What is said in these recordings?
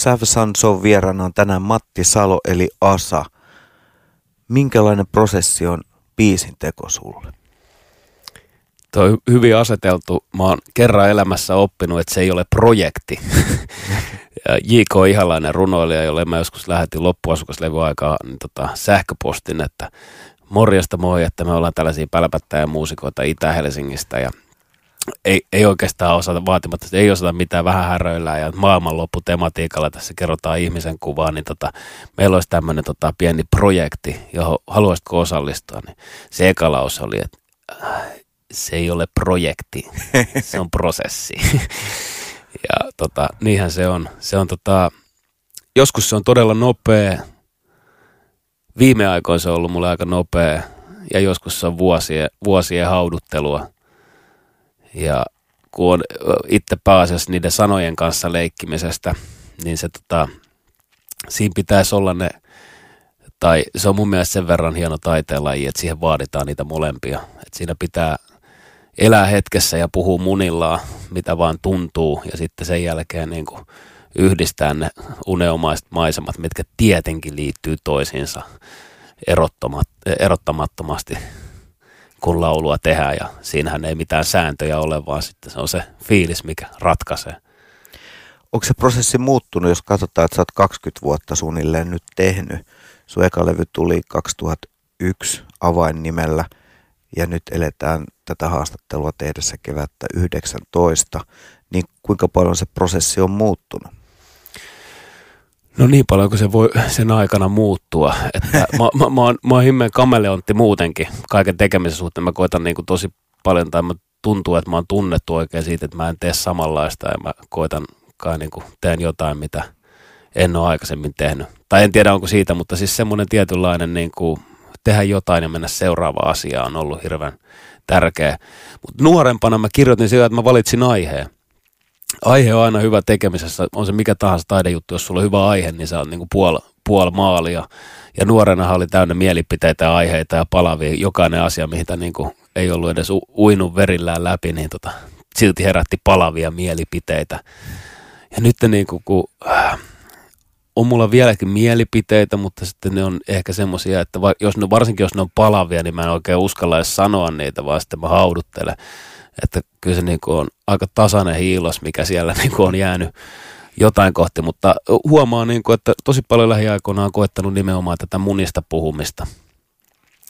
Savsanson vieraana on tänään Matti Salo eli Asa. Minkälainen prosessi on biisin teko sulle? Tuo on hyvin aseteltu. Mä oon kerran elämässä oppinut, että se ei ole projekti. ja J.K. Ihalainen runoilija, jolle mä joskus lähetin loppuasukaslevy aikaa niin tota, sähköpostin, että morjesta moi, että me ollaan tällaisia pälpättäjä muusikoita Itä-Helsingistä ja ei, ei oikeastaan osata vaatimatta, ei osata mitään vähän häröillään ja maailmanlopputematiikalla tässä kerrotaan ihmisen kuvaa, niin tota, meillä olisi tämmöinen tota, pieni projekti, johon haluaisitko osallistua, niin se eka lause oli, että äh, se ei ole projekti, se on prosessi. ja tota, niinhän se on. Se on tota, joskus se on todella nopea, viime aikoina se on ollut mulle aika nopea ja joskus se on vuosien, vuosien hauduttelua – ja kun on itse pääasiassa niiden sanojen kanssa leikkimisestä, niin se tota, siinä pitäisi olla ne, tai se on mun mielestä sen verran hieno taiteenlaji, että siihen vaaditaan niitä molempia. Että siinä pitää elää hetkessä ja puhua munillaan, mitä vaan tuntuu, ja sitten sen jälkeen niin kuin yhdistää ne uneomaiset maisemat, mitkä tietenkin liittyy toisiinsa erottamattomasti kun laulua tehdään ja siinähän ei mitään sääntöjä ole, vaan sitten se on se fiilis, mikä ratkaisee. Onko se prosessi muuttunut, jos katsotaan, että sä oot 20 vuotta suunnilleen nyt tehnyt? Sun eka levy tuli 2001 avainnimellä ja nyt eletään tätä haastattelua tehdessä kevättä 19. Niin kuinka paljon se prosessi on muuttunut? No niin paljon kuin se voi sen aikana muuttua. Että mä, mä, mä, oon, mä oon himmeen kameleontti muutenkin kaiken tekemisen suhteen. Mä koitan niin kuin tosi paljon, tai mä tuntuu, että mä oon tunnettu oikein siitä, että mä en tee samanlaista ja mä koitan kai niin kuin teen jotain, mitä en ole aikaisemmin tehnyt. Tai en tiedä onko siitä, mutta siis semmoinen tietynlainen niin kuin tehdä jotain ja mennä seuraavaan asiaan on ollut hirveän tärkeä. Mutta nuorempana mä kirjoitin sillä, että mä valitsin aiheen aihe on aina hyvä tekemisessä, on se mikä tahansa taidejuttu, jos sulla on hyvä aihe, niin se on niin puol, puol maalia. Ja nuorena oli täynnä mielipiteitä ja aiheita ja palavia. Jokainen asia, mihin niin ei ollut edes uinut verillään läpi, niin tota, silti herätti palavia mielipiteitä. Ja nyt niin kuin, kun, äh, on mulla vieläkin mielipiteitä, mutta sitten ne on ehkä semmoisia, että va, jos ne, varsinkin jos ne on palavia, niin mä en oikein uskalla edes sanoa niitä, vaan sitten mä hauduttelen että kyllä se niin kuin on aika tasainen hiilos, mikä siellä niin kuin on jäänyt jotain kohti, mutta huomaa, niin kuin, että tosi paljon lähiaikoina on koettanut nimenomaan tätä munista puhumista.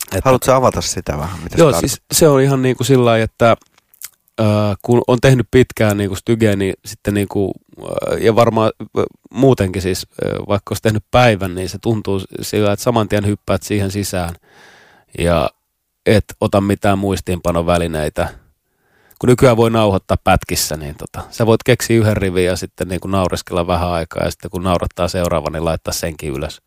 Että, Haluatko avata sitä vähän? Mitä joo, siis se on ihan niin kuin sillä lailla, että äh, kun on tehnyt pitkään niin kuin stygeä, niin sitten niin kuin, äh, ja varmaan äh, muutenkin siis, vaikka olisi tehnyt päivän, niin se tuntuu sillä, että saman tien hyppäät siihen sisään ja et ota mitään muistiinpanovälineitä – kun nykyään voi nauhoittaa pätkissä, niin tota, sä voit keksiä yhden rivin ja sitten niin kuin naureskella vähän aikaa ja sitten kun naurattaa seuraavan, niin laittaa senkin ylös.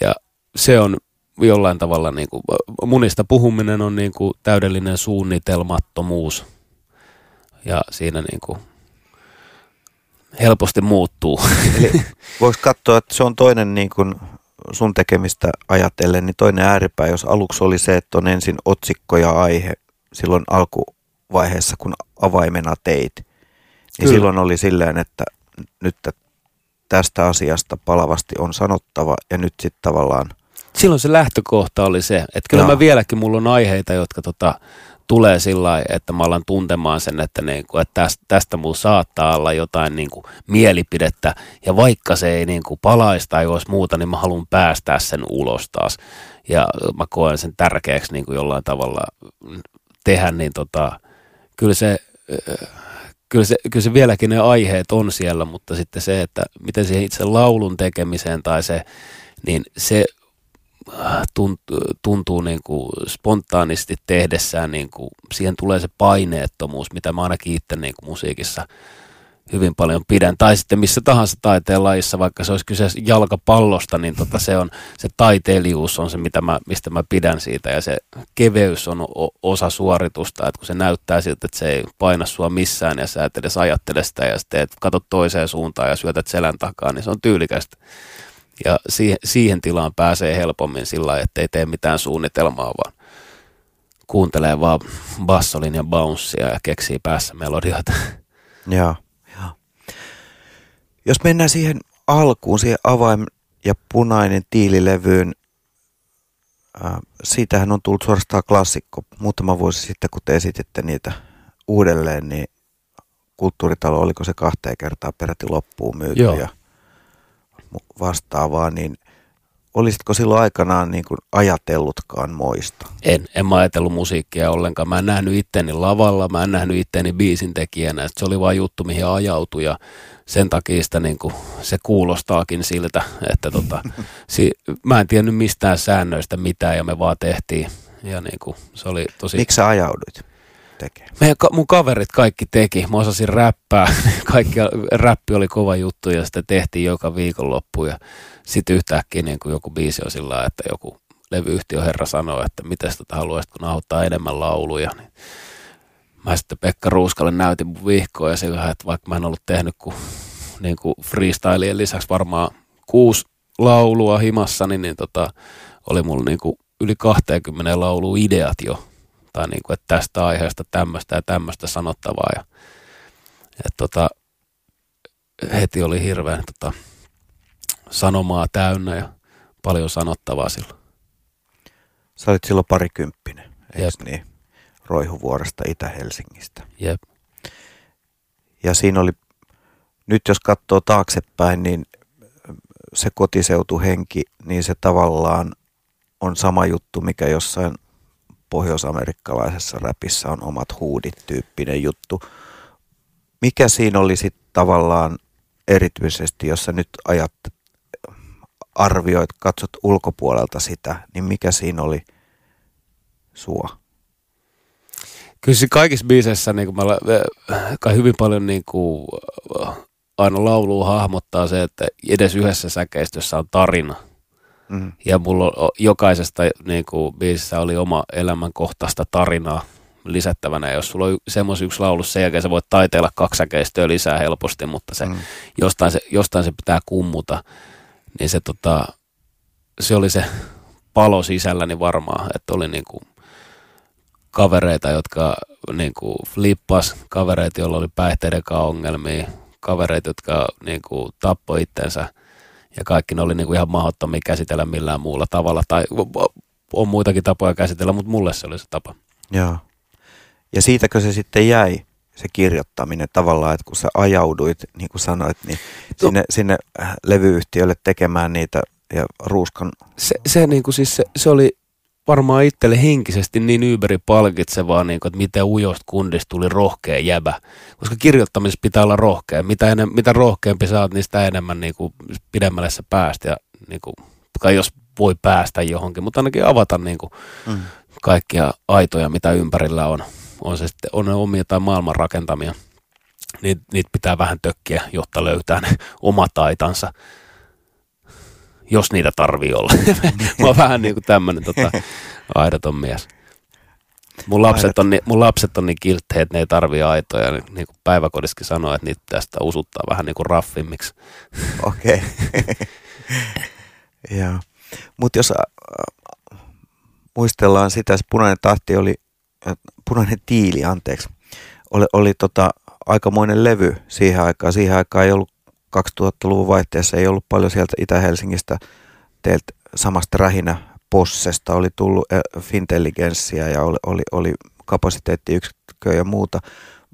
Ja se on jollain tavalla, niin kuin, munista puhuminen on niin kuin täydellinen suunnitelmattomuus ja siinä niin kuin helposti muuttuu. Eli voisi katsoa, että se on toinen niin kuin sun tekemistä ajatellen, niin toinen ääripää, jos aluksi oli se, että on ensin otsikko ja aihe silloin alku vaiheessa, kun avaimena teit, niin Kyllä. silloin oli silleen, että nyt tästä asiasta palavasti on sanottava ja nyt sitten tavallaan... Silloin se lähtökohta oli se, että kyllä no. mä vieläkin, mulla on aiheita, jotka tota, tulee sillä että mä alan tuntemaan sen, että, niinku, että tästä, tästä mulla saattaa olla jotain niinku, mielipidettä, ja vaikka se ei niinku, palaisi tai olisi muuta, niin mä haluan päästää sen ulos taas. Ja mä koen sen tärkeäksi niinku, jollain tavalla tehdä, niin tota, kyllä se, kyllä se, kyllä se vieläkin ne aiheet on siellä, mutta sitten se, että miten siihen itse laulun tekemiseen tai se, niin se äh, tuntuu, tuntuu niin kuin spontaanisti tehdessään, niin kuin, siihen tulee se paineettomuus, mitä mä ainakin itse niin kuin musiikissa – hyvin paljon pidän. Tai sitten missä tahansa taiteen lajissa, vaikka se olisi kyse jalkapallosta, niin tota se, on, se taiteilijuus on se, mitä mä, mistä mä pidän siitä. Ja se keveys on osa suoritusta, että kun se näyttää siltä, että se ei paina sua missään ja sä et edes ajattele sitä ja sitten katsot toiseen suuntaan ja syötät selän takaa, niin se on tyylikästä. Ja siihen, siihen tilaan pääsee helpommin sillä lailla, että ei tee mitään suunnitelmaa, vaan kuuntelee vaan bassolin ja bouncea ja keksii päässä melodioita. Joo. Jos mennään siihen alkuun siihen avain ja punainen tiililevyyn, ää, siitähän on tullut suorastaan klassikko. Muutama vuosi sitten, kun te esititte niitä uudelleen, niin kulttuuritalo, oliko se kahteen kertaa peräti loppuun myyty Joo. ja vastaavaa, niin olisitko silloin aikanaan niin kuin ajatellutkaan moista? En, en mä ajatellut musiikkia ollenkaan. Mä en nähnyt itteni lavalla, mä en nähnyt itteni biisin tekijänä. Se oli vain juttu, mihin ajautui ja sen takia sitä niin kuin, se kuulostaakin siltä, että tota, si, mä en tiennyt mistään säännöistä mitään ja me vaan tehtiin. Ja niin kuin, se oli tosi... Miksi sä ajauduit tekemään? Meidän, mun kaverit kaikki teki. Mä osasin räppää. Kaikki, räppi oli kova juttu ja sitä tehtiin joka viikonloppu. Ja sitten yhtäkkiä niin kuin joku biisi on sillä että joku levyyhtiön herra sanoo, että miten tätä haluaisit, kun nauhoittaa enemmän lauluja. Niin mä sitten Pekka Ruuskalle näytin mun vihkoa ja sillä että vaikka mä en ollut tehnyt kuin, niin kuin freestylien lisäksi varmaan kuusi laulua himassa, niin, niin tota, oli mulla niin kuin yli 20 laulu ideat jo tai niin kuin, että tästä aiheesta tämmöistä ja tämmöistä sanottavaa. Ja, ja tota, heti oli hirveän tota, sanomaa täynnä ja paljon sanottavaa silloin. Sä olit silloin parikymppinen, eikö Jep. niin? Roihuvuoresta Itä-Helsingistä. Jep. Ja siinä oli, nyt jos katsoo taaksepäin, niin se kotiseutuhenki, niin se tavallaan on sama juttu, mikä jossain pohjoisamerikkalaisessa räpissä on omat huudit tyyppinen juttu. Mikä siinä oli sitten tavallaan erityisesti, jos sä nyt ajat, arvioit, katsot ulkopuolelta sitä, niin mikä siinä oli sua? Kyllä se kaikissa biiseissä niin kuin mä, hyvin paljon niin kuin, aina lauluun hahmottaa se, että edes yhdessä säkeistössä on tarina. Mm. Ja mulla jokaisesta niin kuin, biisissä oli oma elämänkohtaista tarinaa lisättävänä. Jos sulla on semmoisen yksi laulu, sen jälkeen sä voit taiteella kaksi säkeistöä lisää helposti, mutta se, Mm. jostain, se, jostain se pitää kummuta. Niin se, tota, se oli se palo sisälläni varmaan, että oli niin kuin kavereita, jotka niin kuin flippas, kavereita, joilla oli päihteiden ongelmia, kavereita, jotka niin kuin tappoi itsensä ja kaikki ne oli niin kuin ihan mahdottomia käsitellä millään muulla tavalla. Tai on muitakin tapoja käsitellä, mutta mulle se oli se tapa. Joo. Ja siitäkö se sitten jäi, se kirjoittaminen tavallaan, että kun sä ajauduit, niin kuin sanoit, niin sinne, sinne äh, levyyhtiölle tekemään niitä ja ruuskan, Se, se, niin kuin siis se, se oli varmaan itselle henkisesti niin yberi palkitsevaa, niin kuin, että miten ujosta kundista tuli rohkea jäbä. Koska kirjoittamisessa pitää olla rohkea. Mitä, enem, mitä rohkeampi oot, niin sitä enemmän niin kuin, pidemmälle sä pääst. Ja, niin kuin, kai jos voi päästä johonkin, mutta ainakin avata niin kuin, mm. kaikkia aitoja, mitä ympärillä on. On se sitten on ne omia tai maailman rakentamia. Niit, niitä pitää vähän tökkiä, jotta löytää ne omat aitansa, jos niitä tarvii olla. Mä oon vähän niin kuin tämmöinen tota, aidoton mies. Mun lapset, on, ni- mun lapset on niin kilttejä, että ne ei tarvii aitoja. Niin, niin kuin päiväkodissakin sanoo, että niitä tästä usuttaa vähän niin kuin raffimmiksi. okei. Joo. Mutta jos äh, muistellaan sitä, se punainen tahti oli, äh, punainen tiili, anteeksi, oli, oli tota, aikamoinen levy siihen aikaan. Siihen aikaan ei ollut 2000-luvun vaihteessa, ei ollut paljon sieltä Itä-Helsingistä teiltä samasta rähinä possesta. Oli tullut äh, fintelligenssiä ja oli, oli, oli kapasiteettiyksikköä ja muuta,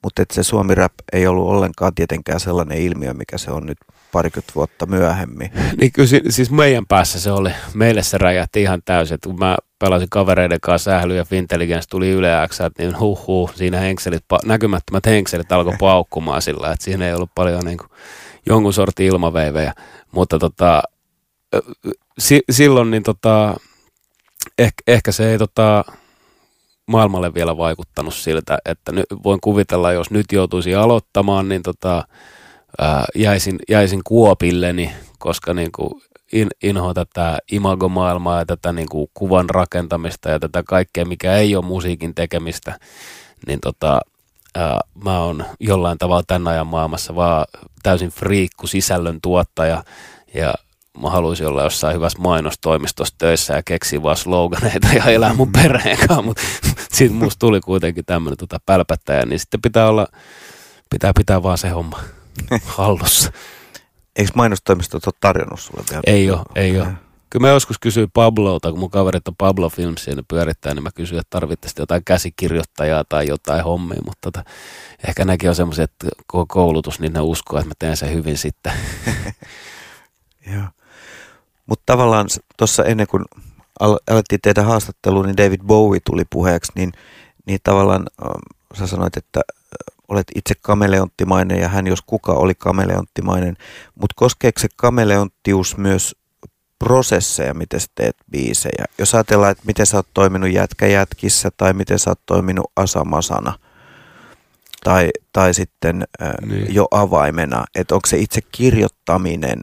mutta se suomi rap ei ollut ollenkaan tietenkään sellainen ilmiö, mikä se on nyt parikymmentä vuotta myöhemmin. Niin kyllä si- siis meidän päässä se oli, meille se räjähti ihan täysin, kun mä pelasin kavereiden kanssa sähly ja Fintelligence tuli Yle X, niin huh huh, siinä henkselit, näkymättömät henkselit alkoi paukkumaan sillä, että siinä ei ollut paljon niin kuin jonkun sortin ilmaveivejä, mutta tota, si- silloin niin tota, ehkä, ehkä se ei tota, maailmalle vielä vaikuttanut siltä, että nyt voin kuvitella, jos nyt joutuisi aloittamaan, niin tota, ää, jäisin, jäisin kuopilleni, koska niin kuin in, inho tätä imagomaailmaa ja tätä niin kuin kuvan rakentamista ja tätä kaikkea, mikä ei ole musiikin tekemistä, niin tota, ää, mä oon jollain tavalla tämän ajan maailmassa vaan täysin friikku sisällön tuottaja ja mä haluaisin olla jossain hyvässä mainostoimistossa töissä ja keksiä vaan sloganeita ja elää mun perheen kanssa, mutta siitä musta tuli kuitenkin tämmöinen tota pälpättäjä, niin sitten pitää olla, pitää pitää vaan se homma hallussa. Eikö mainostoimistot ole tarjonnut sulle vielä? Ei ole, ei ole. Kyllä mä joskus kysyin Pablolta, kun mun kaverit on Pablo Filmsia ja pyörittää, niin mä kysyin, että tarvittaisiin jotain käsikirjoittajaa tai jotain hommia, mutta tota, ehkä näkin on semmoiset, että koko koulutus, niin ne uskoo, että mä teen sen hyvin sitten. Joo. Mutta tavallaan tuossa ennen kuin al- alettiin tehdä haastattelua, niin David Bowie tuli puheeksi, niin, niin tavallaan ähm, sä sanoit, että äh, olet itse kameleonttimainen ja hän jos kuka oli kameleonttimainen, mutta koskeeko se kameleonttius myös prosesseja, miten sä teet biisejä? Jos ajatellaan, että miten sä oot toiminut jätkäjätkissä tai miten sä oot toiminut asamasana tai, tai sitten äh, Niin. jo avaimena, että onko se itse kirjoittaminen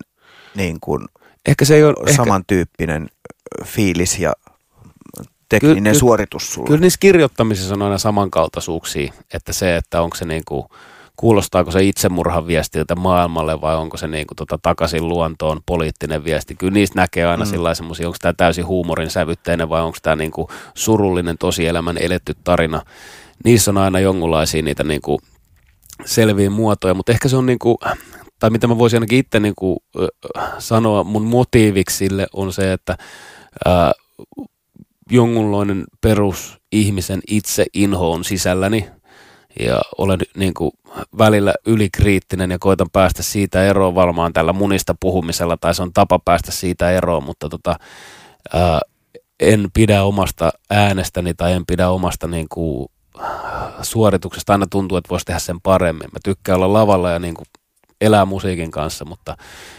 niin kuin Ehkä se ei ole, ehkä, samantyyppinen ö, fiilis ja tekninen kyllä- suoritus sulla. Kyllä niissä kirjoittamisissa on aina samankaltaisuuksia, että se, että onko se niinku, kuulostaako se itsemurhan viestiltä maailmalle vai onko se niinku tota takaisin luontoon poliittinen viesti. Kyllä niistä näkee aina Mm. sillä semmoisia, onko tämä täysin huumorin sävytteinen vai onko tämä niinku surullinen tosielämän eletty tarina. Niissä on aina jonkunlaisia niitä niinku selviä muotoja, mutta ehkä se on niinku, tai mitä mä voisin ainakin itse niinku, ö, sanoa mun motiiviksi sille on se, että ää, jonkunlainen perus ihmisen itse inho on sisälläni ja olen niin kuin välillä ylikriittinen ja koitan päästä siitä eroon valmaan tällä munista puhumisella tai se on tapa päästä siitä eroon, mutta tota, ää, en pidä omasta äänestäni tai en pidä omasta niin kuin, suorituksesta. Aina tuntuu, että voisi tehdä sen paremmin. Mä tykkään olla lavalla ja niin kuin elää musiikin kanssa, mutta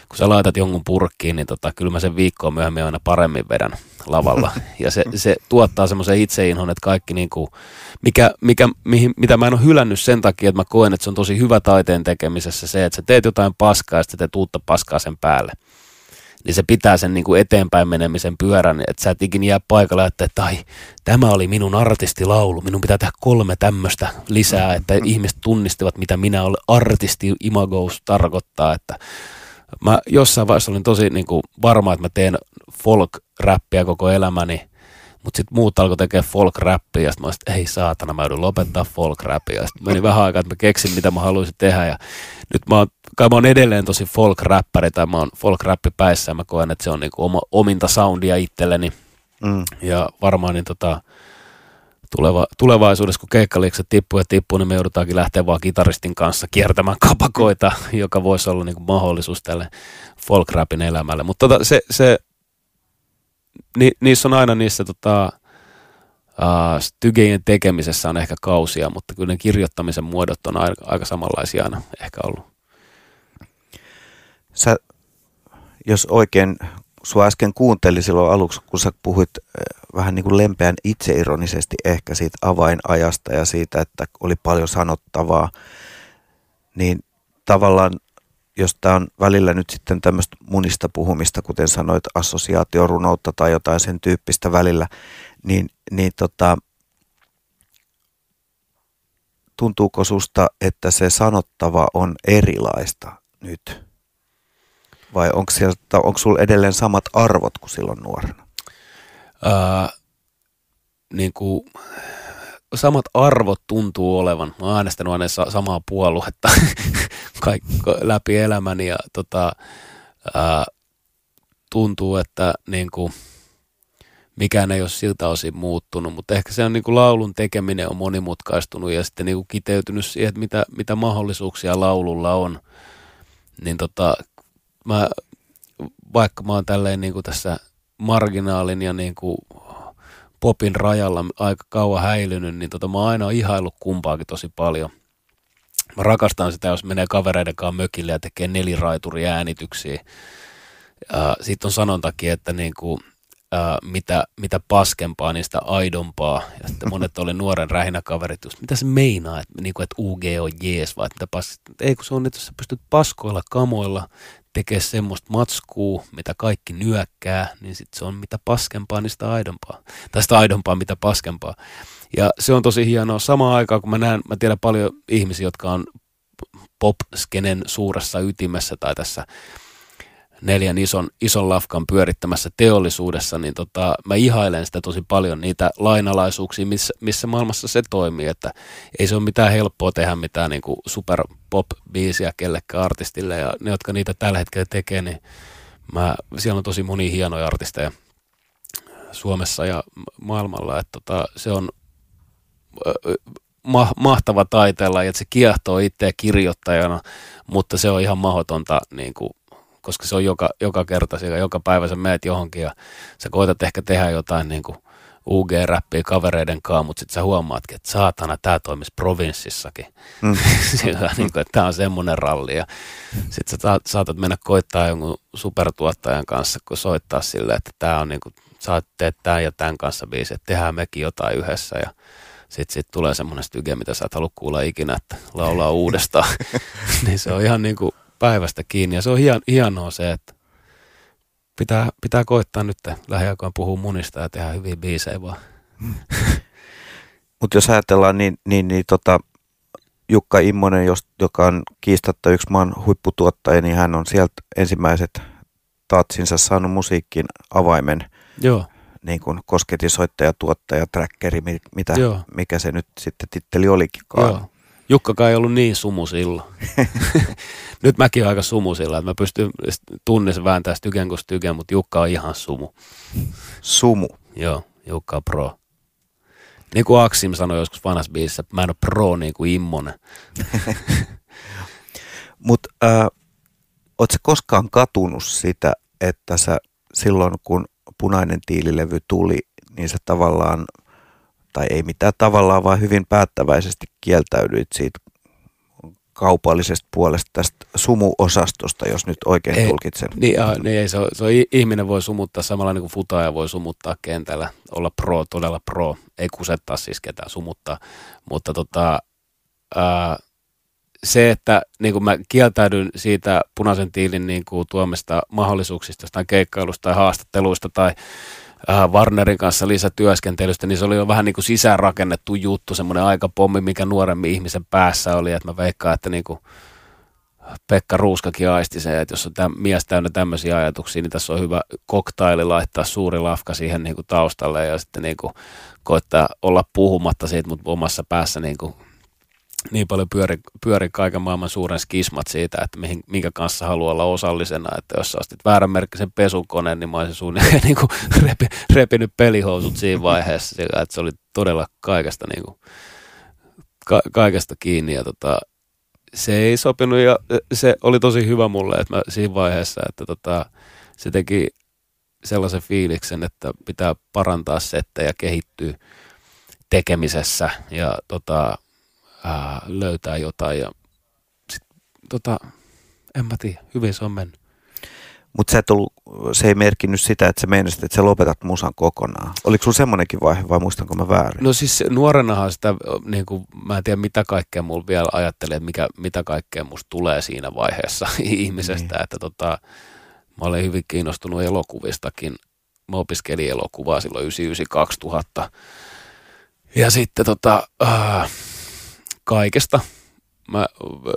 kun sä laitat jonkun purkkiin, niin tota, kyllä mä sen viikkoa myöhemmin aina paremmin vedän lavalla. Ja se, se tuottaa semmoisen itseinhon, että kaikki niin kuin, mikä, mikä, mihin, mitä mä en ole hylännyt sen takia, että mä koen, että se on tosi hyvä taiteen tekemisessä se, että sä teet jotain paskaa ja sitten teet uutta paskaa sen päälle. Niin se pitää sen niin kuin eteenpäin menemisen pyörän, että sä et ikinä jää paikalle, että tai tämä oli minun artistilaulu, minun pitää tehdä kolme tämmöistä lisää, että ihmiset tunnistivat, mitä minä olen artisti imagous tarkoittaa, että mä jossain vaiheessa olin tosi niin kuin varma, että mä teen folk-räppiä koko elämäni, mutta sitten muut alkoi tekemään folk-räppiä, ja sitten mä että ei saatana, mä joudun lopettaa folk-räppiä. Ja sitten meni vähän aikaa, että mä keksin, mitä mä haluaisin tehdä, ja nyt mä oon, kai mä oon edelleen tosi folk-räppäri, tai mä oon folk-räppi päissä, ja mä koen, että se on niinku oma, ominta soundia itselleni, Mm. ja varmaan niin tota, tuleva, tulevaisuudessa, kun keikkaliikset tippuu ja tippuu, niin me joudutaankin lähteä vaan kitaristin kanssa kiertämään kapakoita, joka voisi olla niin kuin mahdollisuus tälle folk-rapin elämälle. Mutta tota, se, se, ni, niissä on aina niissä tota, uh, stygejen tekemisessä on ehkä kausia, mutta kyllä ne kirjoittamisen muodot on aika, aika samanlaisia aina ehkä ollut. Sä, jos oikein sua äsken kuuntelin silloin aluksi, kun sä puhuit äh, vähän niin kuin lempeän itseironisesti ehkä siitä avainajasta ja siitä, että oli paljon sanottavaa, niin tavallaan jos tämä on välillä nyt sitten tämmöistä munista puhumista, kuten sanoit, assosiaatiorunoutta tai jotain sen tyyppistä välillä, niin, niin tota, tuntuuko susta, että se sanottava on erilaista nyt? Vai onko, siellä, onko sulla edelleen samat arvot kuin silloin nuorena? Uh, niin kuin, samat arvot tuntuu olevan. Mä oon äänestänyt aina sa- samaa puoluetta läpi elämäni ja tota, uh, tuntuu, että niin kuin, mikään ei ole siltä osin muuttunut, mutta ehkä se on niin kuin laulun tekeminen on monimutkaistunut ja sitten niin kuin kiteytynyt siihen, että mitä, mitä mahdollisuuksia laululla on. Niin tota, mä, vaikka mä oon tälleen niin kuin tässä marginaalin ja niin kuin popin rajalla aika kauan häilynyt, niin tota, mä oon aina ihaillut kumpaakin tosi paljon. Mä rakastan sitä, jos menee kavereiden kanssa mökille ja tekee neliraituri äänityksiä. Sitten on sanontakin, että niin kuin, ää, mitä, mitä paskempaa, niin sitä aidompaa. Ja sitten monet oli nuoren rähinäkaverit just, mitä se meinaa, että, niin kuin, että UG on jees, vai että mitä pas... Ei kun se on, että jos sä pystyt paskoilla kamoilla tekee semmoista matskuu, mitä kaikki nyökkää, niin sitten se on mitä paskempaa, niin sitä aidompaa. Tai sitä aidompaa, mitä paskempaa. Ja se on tosi hienoa. Samaan aikaan, kun mä näen, mä tiedän paljon ihmisiä, jotka on pop-skenen suuressa ytimessä tai tässä neljän ison, ison lafkan pyörittämässä teollisuudessa, niin tota, mä ihailen sitä tosi paljon, niitä lainalaisuuksia, missä, missä maailmassa se toimii, että ei se ole mitään helppoa tehdä mitään niin kuin super pop-biisiä kellekään artistille, ja ne, jotka niitä tällä hetkellä tekee, niin mä, siellä on tosi moni hienoja artisteja Suomessa ja maailmalla, että tota, se on ma- mahtava taiteella ja se kiehtoo itseä kirjoittajana, mutta se on ihan mahdotonta, niin kuin, koska se on joka, joka kerta, siellä, joka päivä sä meet johonkin ja sä koetat ehkä tehdä jotain niin kuin UG-räppiä kavereiden kanssa, mutta sitten sä huomaatkin, että saatana, tämä toimisi provinssissakin. Mm. Sillä, niin kuin, että tämä on semmoinen ralli. Ja sitten sä saatat mennä koittaa jonkun supertuottajan kanssa, kun soittaa sille, että tämä on niin kuin, sä teet tämän ja tämän kanssa biisi, että tehdään mekin jotain yhdessä. Ja sitten sit tulee semmoinen styge, mitä sä et halua kuulla ikinä, että laulaa uudestaan. niin se on ihan niin kuin päivästä kiinni. Ja se on hien, hienoa se, että pitää, pitää koittaa nyt lähiaikoina puhua munista ja tehdä hyviä biisejä vaan. Mutta jos ajatellaan, niin, niin, niin tota, Jukka Immonen, joka on kiistatta yksi maan huipputuottaja, niin hän on sieltä ensimmäiset tatsinsa saanut musiikkiin avaimen. Joo niin kuin kosketisoittaja, tuottaja, trackeri, mitä, mikä se nyt sitten titteli olikin. Joo. Jukkakaan ei ollut niin sumu silloin. nyt mäkin olen aika sumu sillä, että mä pystyn tunnissa vääntämään styken kuin styken, mutta Jukka on ihan sumu. Sumu? Joo, Jukka on pro. Niin kuin Aksim sanoi joskus vanhassa biisissä, mä en ole pro niin kuin Immonen. Mutta äh, ootko koskaan katunut sitä, että sä silloin kun punainen tiililevy tuli, niin se tavallaan, tai ei mitään tavallaan, vaan hyvin päättäväisesti kieltäydyit siitä kaupallisesta puolesta tästä sumuosastosta, jos nyt oikein ei, tulkitsen. Niin, ja, niin ei, se, on, se on, ihminen voi sumuttaa samalla niin kuin futaaja voi sumuttaa kentällä, olla pro, todella pro, ei kusettaa siis ketään sumuttaa, mutta tota, ää, se, että niin kuin mä kieltäydyn siitä punaisen tiilin niin kuin tuomista mahdollisuuksista tai keikkailusta tai haastatteluista tai äh, Warnerin kanssa lisätyöskentelystä, niin se oli jo vähän niin kuin sisäänrakennettu juttu, semmoinen aikapommi, mikä nuoremmin ihmisen päässä oli, että mä veikkaan, että niin kuin Pekka Ruuskakin aisti se, että jos on täm, mies täynnä tämmöisiä ajatuksia, niin tässä on hyvä koktaili laittaa suuri lafka siihen niin kuin taustalle ja sitten niin kuin koittaa olla puhumatta siitä, mutta omassa päässä niin kuin niin paljon pyöri, pyöri kaiken maailman suuren skismat siitä, että mihin, minkä kanssa haluaa olla osallisena. Että jos sä ostit vääränmerkkisen pesukoneen, niin mä olisin suunnilleen niin kuin repi, repinyt pelihousut siinä vaiheessa. Sillä, että se oli todella kaikesta, niin kuin, ka, kaikesta kiinni. Ja tota, se ei sopinut ja se oli tosi hyvä mulle että mä siinä vaiheessa, että tota, se teki sellaisen fiiliksen, että pitää parantaa settejä, kehittyä tekemisessä ja tota, ää, löytää jotain ja sit, tota, en mä tiedä, hyvin se on mennyt. Mutta se ei merkinnyt sitä, että sä meinasit, että sä lopetat musan kokonaan. Oliko sulla semmoinenkin vaihe vai muistanko mä väärin? No siis nuorenahan sitä, niin kuin, mä en tiedä mitä kaikkea mulla vielä ajattelee, mikä, mitä kaikkea musta tulee siinä vaiheessa ihmisestä. Niin. Että tota, mä olen hyvin kiinnostunut elokuvistakin. Mä opiskelin elokuvaa silloin 1999-2000. Ja sitten tota, äh, kaikesta. Mä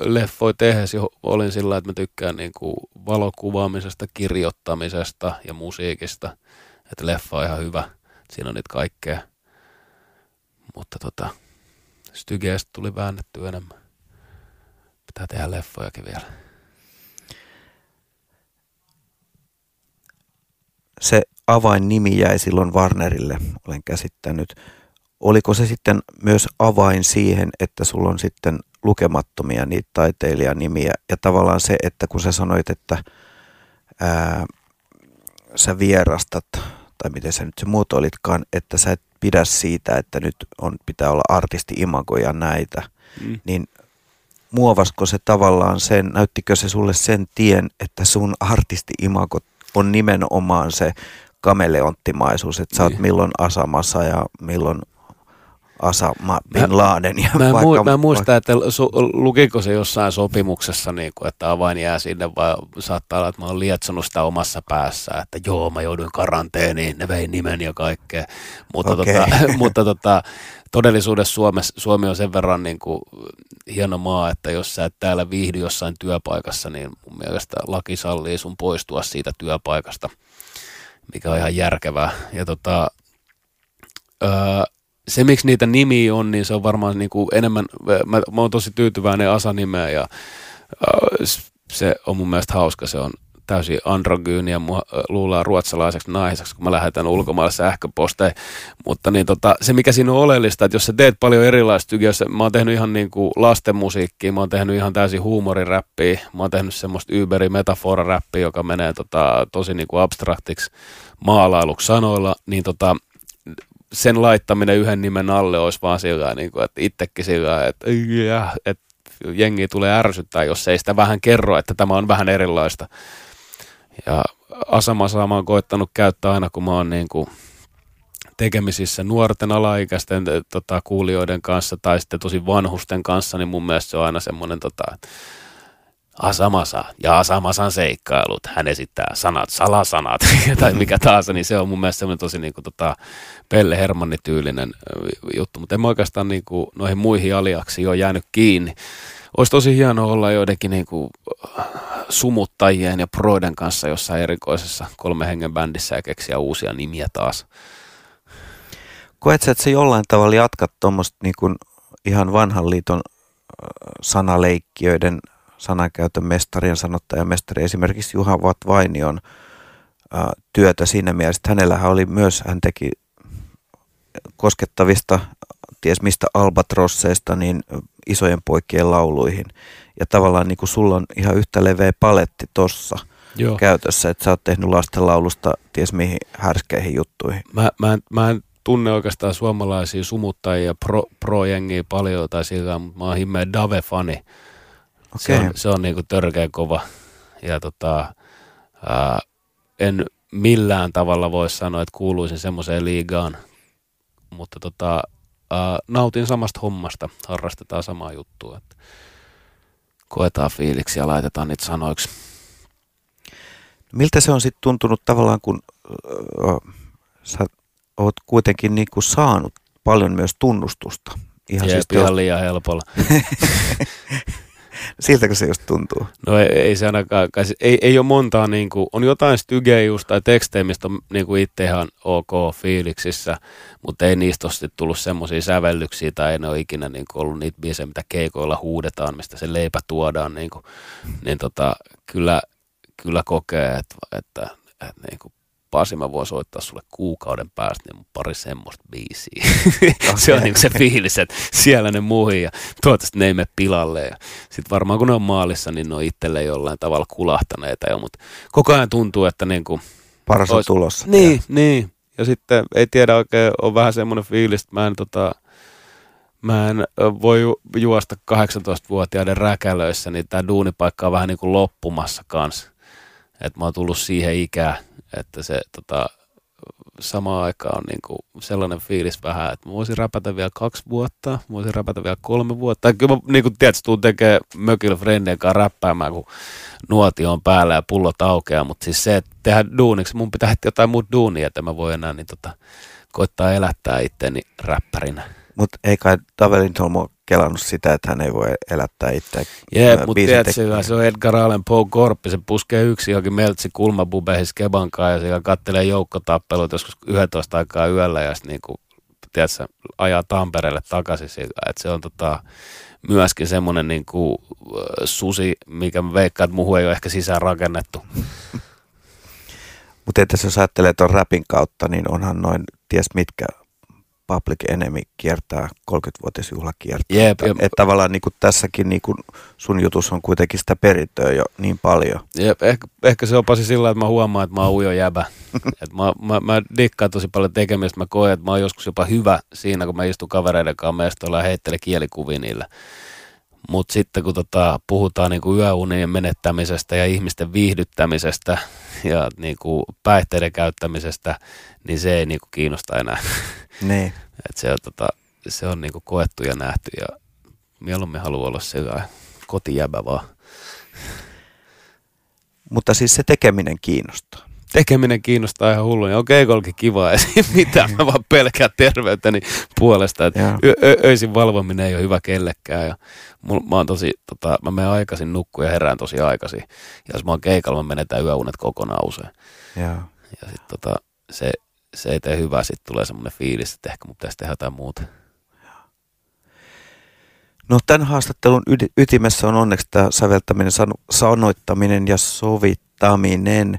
leffoi tehdessä olin sillä, että mä tykkään niin kuin valokuvaamisesta, kirjoittamisesta ja musiikista. Että leffa on ihan hyvä. Siinä on niitä kaikkea. Mutta tota, Stygeestä tuli väännetty enemmän. Pitää tehdä leffojakin vielä. Se avainnimi jäi silloin Warnerille, olen käsittänyt oliko se sitten myös avain siihen, että sulla on sitten lukemattomia niitä taiteilijanimiä ja tavallaan se, että kun sä sanoit, että ää, sä vierastat, tai miten sä nyt se muotoilitkaan, että sä et pidä siitä, että nyt on, pitää olla artisti-imago ja näitä, mm. niin muovasko se tavallaan sen, näyttikö se sulle sen tien, että sun artisti-imago on nimenomaan se kameleonttimaisuus, että sä oot niin. milloin asamassa ja milloin Asama Bin Laden. Ja Mä vaikka, mä en muista, että su, lukiko se jossain sopimuksessa, niin kuin, että avain jää sinne, vai saattaa olla, että mä oon lietsonut sitä omassa päässä, että joo, mä jouduin karanteeniin, ne vei nimen ja kaikkea. Mutta, Okei. tota, mutta tota, todellisuudessa Suomessa, Suomi on sen verran niin kuin hieno maa, että jos sä et täällä viihdy jossain työpaikassa, niin mun mielestä laki sallii sun poistua siitä työpaikasta, mikä on ihan järkevää. Ja tota, öö, se, miksi niitä nimiä on, niin se on varmaan niin kuin enemmän, mä, mä oon tosi tyytyväinen Asa-nimeä ja s- se on mun mielestä hauska, se on täysin androgyyni ja mua luullaan ruotsalaiseksi naiseksi, kun mä lähetän ulkomaille sähköposteja. Mutta niin tota, se, mikä siinä on oleellista, että jos sä teet paljon erilaista, sä- mä oon tehnyt ihan niin kuin lastenmusiikkia, mä oon tehnyt ihan täysin huumoriräppiä, mä oon tehnyt semmoista Uberi metaforaräppiä, joka menee tota, tosi niin kuin abstraktiksi maalailuksi sanoilla, niin tota, sen laittaminen yhden nimen alle olisi vaan sillä niin kuin, että itsekin sillä että, että jengi tulee ärsyttää, jos ei sitä vähän kerro, että tämä on vähän erilaista. Ja Asamasa mä oon koittanut käyttää aina, kun mä oon niin kuin tekemisissä nuorten alaikäisten tota, kuulijoiden kanssa tai sitten tosi vanhusten kanssa, niin mun mielestä se on aina semmoinen tota, että Asamasa ja Asamasan seikkailut. Hän esittää sanat, salasanat tai mikä taas, niin se on mun mielestä semmoinen tosi niin kuin, tota, Pelle Hermanni-tyylinen ö, juttu, mutta en mä oikeastaan niin kuin, noihin muihin aliaksiin ole jäänyt kiinni. Olisi tosi hienoa olla joidenkin niin kuin, sumuttajien ja proiden kanssa jossain erikoisessa kolme hengen bändissä ja keksiä uusia nimiä taas. Koet sä, että sä jollain tavalla jatkat tuommoista niin ihan vanhan liiton sanaleikkiöiden sanankäytön mestarien sanottaja mestari esimerkiksi Juha Vatt Vainion ö, työtä siinä mielessä, että hänellähän oli myös, hän teki koskettavista, ties mistä albatrosseista, niin isojen poikien lauluihin. Ja tavallaan niin kuin sulla on ihan yhtä leveä paletti tossa Joo. käytössä, että sä oot tehnyt lastenlaulusta ties mihin härskeihin juttuihin. Mä, mä, en, mä en tunne oikeastaan suomalaisia sumuttajia, pro, pro-jengiä paljon tai sillä, mutta mä oon himmeä Dave-fani. Se Okei. on, se on niinku törkeä kova. Ja tota, ää, en millään tavalla voi sanoa, että kuuluisin semmoiseen liigaan, mutta tota, ää, nautin samasta hommasta, harrastetaan samaa juttua. Että koetaan fiiliksi ja laitetaan niitä sanoiksi. Miltä se on sitten tuntunut tavallaan, kun ö, sä oot kuitenkin niinku saanut paljon myös tunnustusta? Ihan Jep, siis ihan liian helpolla. siltäkö se just tuntuu? No ei, ei se ainakaan, ei, ei ole montaa, niin kuin, on jotain stygejä just tai tekstejä, mistä on niin kuin itse ihan ok fiiliksissä, mutta ei niistä ole tullut semmoisia sävellyksiä tai ei ne ole ikinä niin kuin ollut niitä biisejä, mitä keikoilla huudetaan, mistä se leipä tuodaan, niin, kuin, niin tota, kyllä, kyllä kokee, että, että, että niin kuin Pasi, mä voin soittaa sulle kuukauden päästä niin mun pari semmoista biisiä. se on niin se fiilis, että siellä ne muihin ja toivottavasti ne ei mene pilalle. Ja sitten varmaan kun ne on maalissa, niin ne on itselleen jollain tavalla kulahtaneita jo, mutta koko ajan tuntuu, että niin kuin, Paras on Ois- tulossa. niin, niin. Ja sitten ei tiedä oikein, on vähän semmoinen fiilis, että mä en, tota, mä en voi ju- juosta 18-vuotiaiden räkälöissä, niin tämä duunipaikka on vähän niin kuin loppumassa kanssa. Että mä oon tullut siihen ikään, että se tota, samaan aikaan on niin kuin sellainen fiilis vähän, että mä voisin räpätä vielä kaksi vuotta, mä voisin räpätä vielä kolme vuotta. Tai kyllä mä, niin kuin tiedät, tuun tekee mökillä friendien kanssa räppäämään, kun nuotio on päällä ja pullot aukeaa, mutta siis se, että tehdä duuniksi, mun pitää jotain muuta duunia, että mä voin enää niin tota, koittaa elättää itteeni räppärinä. Mutta ei kai Dave Lindholm ole kelannut sitä, että hän ei voi elättää itseään. Jep, ää, mutta tekijänä. se on Edgar Allan Poe Korppi, se puskee yksi johonkin meltsi kulmabubeihin keban kanssa ja siellä kattelee joukkotappelut joskus 11 aikaa yöllä ja sitten niinku, tiedätkö, ajaa Tampereelle takaisin siitä, että se on tota, myöskin semmoinen niinku, äh, susi, mikä mä veikkaan, että muuhun ei ole ehkä sisään rakennettu. Mutta että jos ajattelee tuon rapin kautta, niin onhan noin ties mitkä Public Enemy kiertää 30-vuotisjuhlakiertoa. Jep, että, jep. että tavallaan niin kuin tässäkin niin kuin sun jutus on kuitenkin sitä perintöä jo niin paljon. Jep, ehkä, ehkä se on pasi sillä, että mä huomaan, että mä oon ujo jäbä. Et mä, mä, mä dikkaan tosi paljon tekemistä. Mä koen, että mä oon joskus jopa hyvä siinä, kun mä istun kavereiden kanssa mestoilla ja heittelen kielikuvia niillä. Mutta sitten kun tota, puhutaan niinku yöunien menettämisestä ja ihmisten viihdyttämisestä ja niinku päihteiden käyttämisestä, niin se ei niinku kiinnosta enää. Niin. Et se, on, tota, se on niinku koettu ja nähty ja mieluummin haluaa olla sellainen kotijäbä vaan. Mutta siis se tekeminen kiinnostaa. Tekeminen kiinnostaa ihan hullu. Ja on keikolkin kiva, ei mitään. Mä vaan pelkään terveyteni puolesta. Että ö- ö- öisin valvominen ei ole hyvä kellekään. Ja mul, mä, oon tosi, tota, mä menen aikaisin nukkuun ja herään tosi aikaisin. Ja jos mä oon keikalla, mä menetään yöunet kokonaan usein. Ja, ja sit tota, se, se ei tee hyvää. Sitten tulee semmoinen fiilis, että ehkä mun pitäisi tehdä jotain muuta. No tämän haastattelun ytimessä on onneksi tämä säveltäminen, sanoittaminen ja sovittaminen.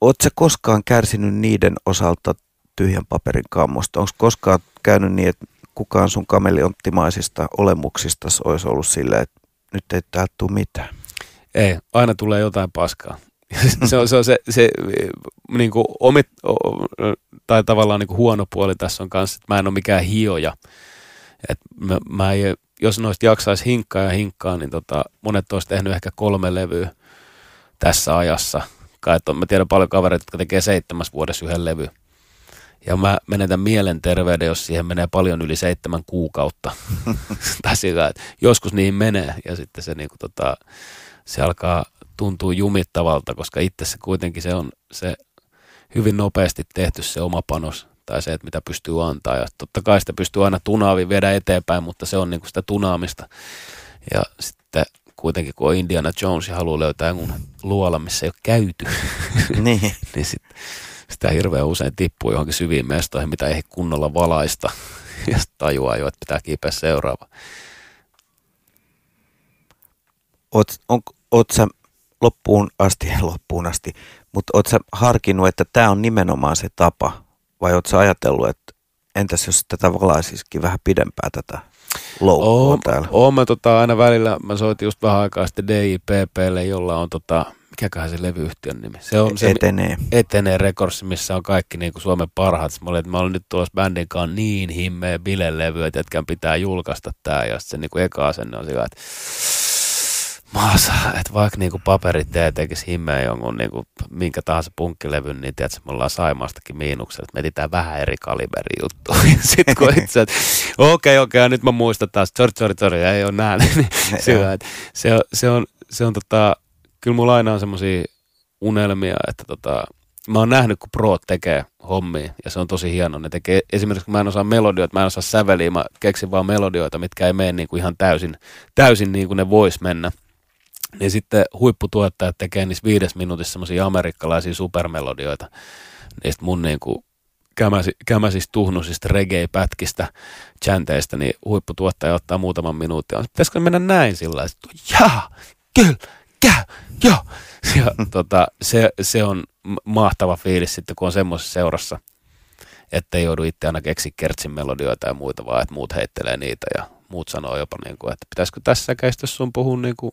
Oletko koskaan kärsinyt niiden osalta tyhjän paperin kammosta? Onko koskaan käynyt niin, että kukaan sun kameleonttimaisista olemuksista olisi ollut silleen, että nyt ei täältä tule mitään? Ei, aina tulee jotain paskaa. se on se, on se, se niin kuin omit, tai tavallaan niin kuin huono puoli tässä on kanssa, että mä en ole mikään hioja. Et mä, mä ei, jos noista jaksaisi hinkkaa ja hinkkaa, niin tota, monet olisi tehnyt ehkä kolme levyä tässä ajassa. Kai, että mä tiedän paljon kavereita, jotka tekee seitsemäs vuodessa yhden levy. Ja mä menetän mielenterveyden, jos siihen menee paljon yli seitsemän kuukautta. tai sillä, että joskus niihin menee ja sitten se, niin kuin, tota, se alkaa tuntua jumittavalta, koska itse se kuitenkin se on se hyvin nopeasti tehty se oma panos tai se, että mitä pystyy antaa. Ja totta kai sitä pystyy aina tunaavi viedä eteenpäin, mutta se on niin kuin sitä tunaamista. Ja sitten kuitenkin kun on Indiana Jones ja haluaa löytää jonkun luola, missä ei ole käyty, niin, niin sit, sitä hirveän usein tippuu johonkin syviin mestoihin, mitä ei kunnolla valaista. Ja tajuaa jo, että pitää kiipeä seuraava. Oot, on, oot sä loppuun asti, loppuun asti, mutta oot sä harkinnut, että tämä on nimenomaan se tapa, vai ootko ajatellut, että entäs jos tätä valaisisikin vähän pidempää tätä loukkua oon, täällä? Oon mä tota, aina välillä, mä soitin just vähän aikaa sitten DIPPlle, jolla on tota, mikäköhän se levyyhtiön nimi? Se on se, Etenee. Etenee Records, missä on kaikki niin kuin Suomen parhaat. Mä olin, että mä olin nyt tuossa bändin kanssa niin himmeä bilelevy, että jätkän pitää julkaista tää. Ja sitten se niin kuin eka asenne on sillä, että maassa, että vaikka niinku paperit tee tekisi himmeä jonkun niinku, minkä tahansa punkkilevyn, niin tiedätkö, me ollaan Saimaastakin miinuksella, että me etsitään vähän eri kaliberi juttu. Sitten kun itse, että okei, okei, okay, nyt mä muistan taas, sorry, sorry, sorry, ei ole näin. niin sillä, että se, on, se on, se on tota, kyllä mulla aina on semmoisia unelmia, että tota, mä oon nähnyt, kun Pro tekee hommia, ja se on tosi hieno. Ne tekee, esimerkiksi kun mä en osaa melodioita, mä en osaa säveliä, mä keksin vaan melodioita, mitkä ei mene niin kuin ihan täysin, täysin niin kuin ne vois mennä niin sitten huipputuottajat tekee niissä viides minuutissa semmoisia amerikkalaisia supermelodioita niistä mun niin kuin kämäsi, kämäsistä tuhnuisista reggae-pätkistä, chanteista, niin huipputuottaja ottaa muutaman minuutin. Pitäisikö mennä näin sillä tavalla, jaa, kyllä, käy, joo. Ja tota, se, se on mahtava fiilis sitten, kun on semmoisessa seurassa, ettei joudu itse aina keksi kertsin melodioita ja muita, vaan että muut heittelee niitä ja muut sanoo jopa, niin kuin, että pitäisikö tässä käistä sun puhua niin kuin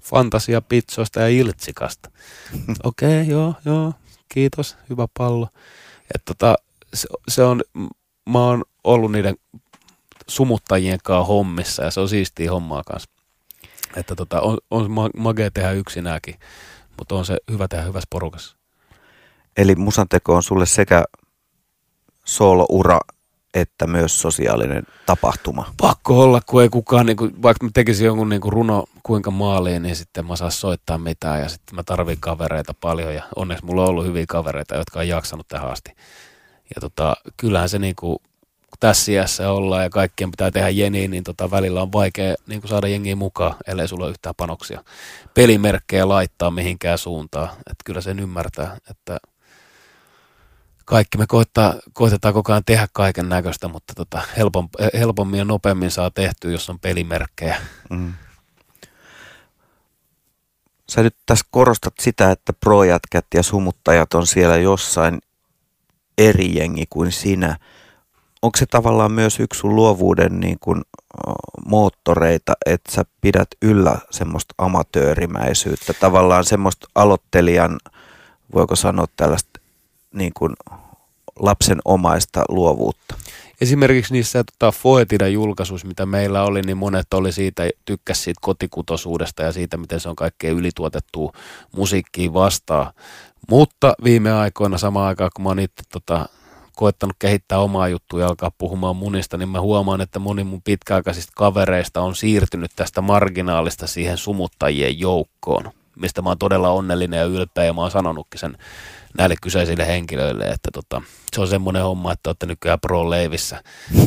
fantasiapitsoista ja iltsikasta. Okei, okay, joo, joo, kiitos, hyvä pallo. Et tota, se, se, on, mä oon ollut niiden sumuttajien kanssa hommissa ja se on siistiä hommaa kanssa. Että tota, on, on magea tehdä yksinäkin, mutta on se hyvä tehdä hyvässä porukassa. Eli musanteko on sulle sekä sooloura että myös sosiaalinen tapahtuma. Pakko olla, kun ei kukaan, niin kuin, vaikka mä tekisin jonkun niin kuin runo kuinka maaliin, niin sitten mä saa soittaa mitään ja sitten mä tarvin kavereita paljon ja onneksi mulla on ollut hyviä kavereita, jotka on jaksanut tähän asti. Ja tota, kyllähän se niin kuin, tässä iässä ollaan ja kaikkien pitää tehdä jeniin, niin tota, välillä on vaikea niin kuin saada jengiä mukaan, ellei sulla ole yhtään panoksia. Pelimerkkejä laittaa mihinkään suuntaan. Että kyllä sen ymmärtää, että – kaikki me koittaa, koitetaan koko ajan tehdä kaiken näköistä, mutta tota, helpom, helpommin ja nopeammin saa tehtyä, jos on pelimerkkejä. Mm. Sä nyt tässä korostat sitä, että projätkät ja sumuttajat on siellä jossain eri jengi kuin sinä. Onko se tavallaan myös yksi sun luovuuden niin kuin, moottoreita, että sä pidät yllä semmoista amatöörimäisyyttä, tavallaan semmoista aloittelijan, voiko sanoa tällaista niin kuin lapsen omaista luovuutta. Esimerkiksi niissä tota, Foetida julkaisuissa, mitä meillä oli, niin monet oli siitä, tykkäs siitä kotikutosuudesta ja siitä, miten se on kaikkein ylituotettua musiikkiin vastaan. Mutta viime aikoina samaan aikaan, kun mä oon itse tota, koettanut kehittää omaa juttua ja alkaa puhumaan munista, niin mä huomaan, että moni mun pitkäaikaisista kavereista on siirtynyt tästä marginaalista siihen sumuttajien joukkoon, mistä mä oon todella onnellinen ja ylpeä ja mä oon sanonutkin sen näille kyseisille henkilöille, että tota, se on semmoinen homma, että olette nykyään pro-leivissä,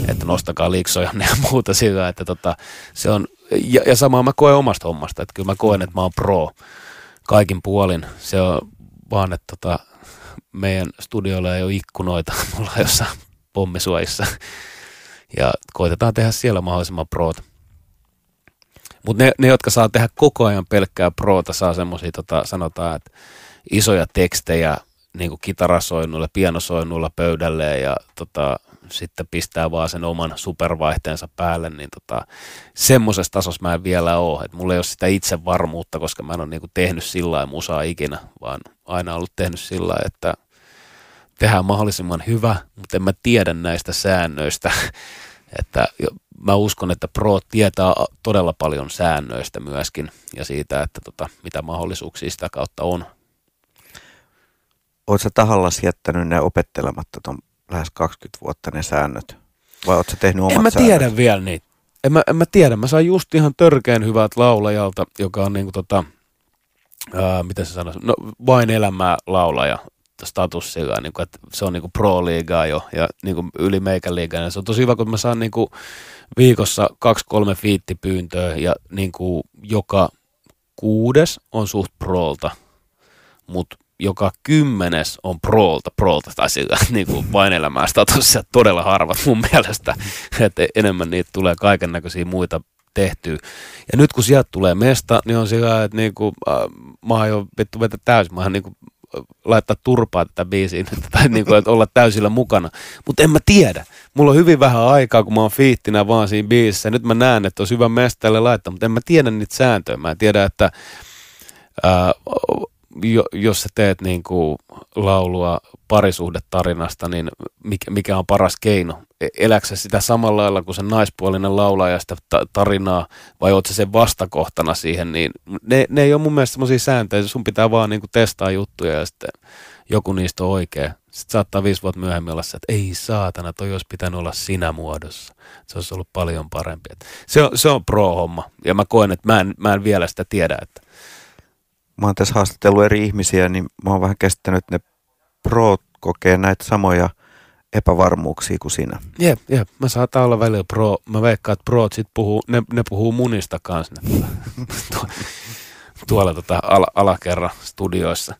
että nostakaa liiksoja ja muuta sillä, että tota, se on, ja, ja samaa mä koen omasta hommasta, että kyllä mä koen, että mä oon pro kaikin puolin. Se on vaan, että tota, meidän studioilla ei ole ikkunoita, mulla on jossain pommisuojissa. Ja koitetaan tehdä siellä mahdollisimman proota. Mutta ne, ne, jotka saa tehdä koko ajan pelkkää proota, saa semmoisia, tota, sanotaan, että isoja tekstejä niin kuin kitarasoinnuilla, pianosoinnuilla pöydälle ja tota, sitten pistää vaan sen oman supervaihteensa päälle, niin tota, semmoisessa tasossa mä en vielä ole. Et mulla ei ole sitä itsevarmuutta, koska mä en ole niinku tehnyt sillä musaa ikinä, vaan aina ollut tehnyt sillä että tehdään mahdollisimman hyvä, mutta en mä tiedä näistä säännöistä. että mä uskon, että Pro tietää todella paljon säännöistä myöskin ja siitä, että tota, mitä mahdollisuuksia sitä kautta on. Oletko tahallasi jättänyt ne opettelematta tuon lähes 20 vuotta ne säännöt? Vai oletko tehnyt omat En mä säännöt? tiedä vielä niitä. En mä, en mä tiedä. Mä sain just ihan törkeän hyvät laulajalta, joka on niinku tota, ää, miten se sanoisi, no vain elämää laulaja status sillä, niin kuin, että se on niin pro-liigaa jo ja niin kuin yli meikän liigaa. Ja se on tosi hyvä, kun mä saan niin kuin viikossa kaksi-kolme fiittipyyntöä ja niin kuin joka kuudes on suht prolta, mutta joka kymmenes on prolta, prolta tai sillä niin kuin vain elämää status todella harvat mun mielestä, että enemmän niitä tulee kaiken näköisiä muita tehtyä. Ja nyt kun sieltä tulee mesta, niin on sillä että niinku, äh, mä oon jo vittu vetä täysin, mä oon niinku laittaa turpaa tätä biisiä tai niinku, että olla täysillä mukana. Mutta en mä tiedä. Mulla on hyvin vähän aikaa, kun mä oon fiittinä vaan siinä biisissä. Nyt mä näen, että olisi hyvä mestalle laittaa, mutta en mä tiedä niitä sääntöjä. Mä en tiedä, että ää, jo, jos sä teet niin kuin laulua parisuhdetarinasta, niin mikä, mikä on paras keino? E, eläksä sitä samalla lailla kuin se naispuolinen laulaja sitä tarinaa, vai oot sen vastakohtana siihen, niin ne, ne ei ole mun mielestä semmoisia sääntöjä, sun pitää vaan niin kuin testaa juttuja ja sitten joku niistä on oikea. Sitten saattaa viisi vuotta myöhemmin olla se, että ei saatana, toi olisi pitänyt olla sinä muodossa. Se olisi ollut paljon parempi. Se on, se on pro-homma, ja mä koen, että mä en, mä en vielä sitä tiedä, että mä oon tässä haastatellut eri ihmisiä, niin mä oon vähän kestänyt, että ne pro kokee näitä samoja epävarmuuksia kuin sinä. Jep, jep. Mä saatan olla välillä pro. Mä veikkaan, että pro sit puhuu, ne, ne puhuu munista kanssa ne tuolla, tuolla tota al, alakerran studioissa.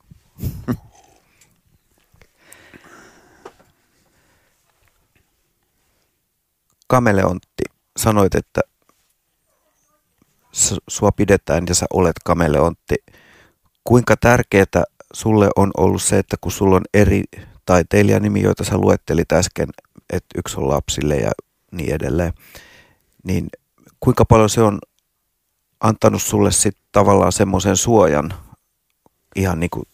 Kameleontti, sanoit, että sua pidetään ja sä olet kameleontti kuinka tärkeää sulle on ollut se, että kun sulla on eri taiteilijanimi, joita sä luettelit äsken, että yksi on lapsille ja niin edelleen, niin kuinka paljon se on antanut sulle sitten tavallaan semmoisen suojan, ihan niin kuin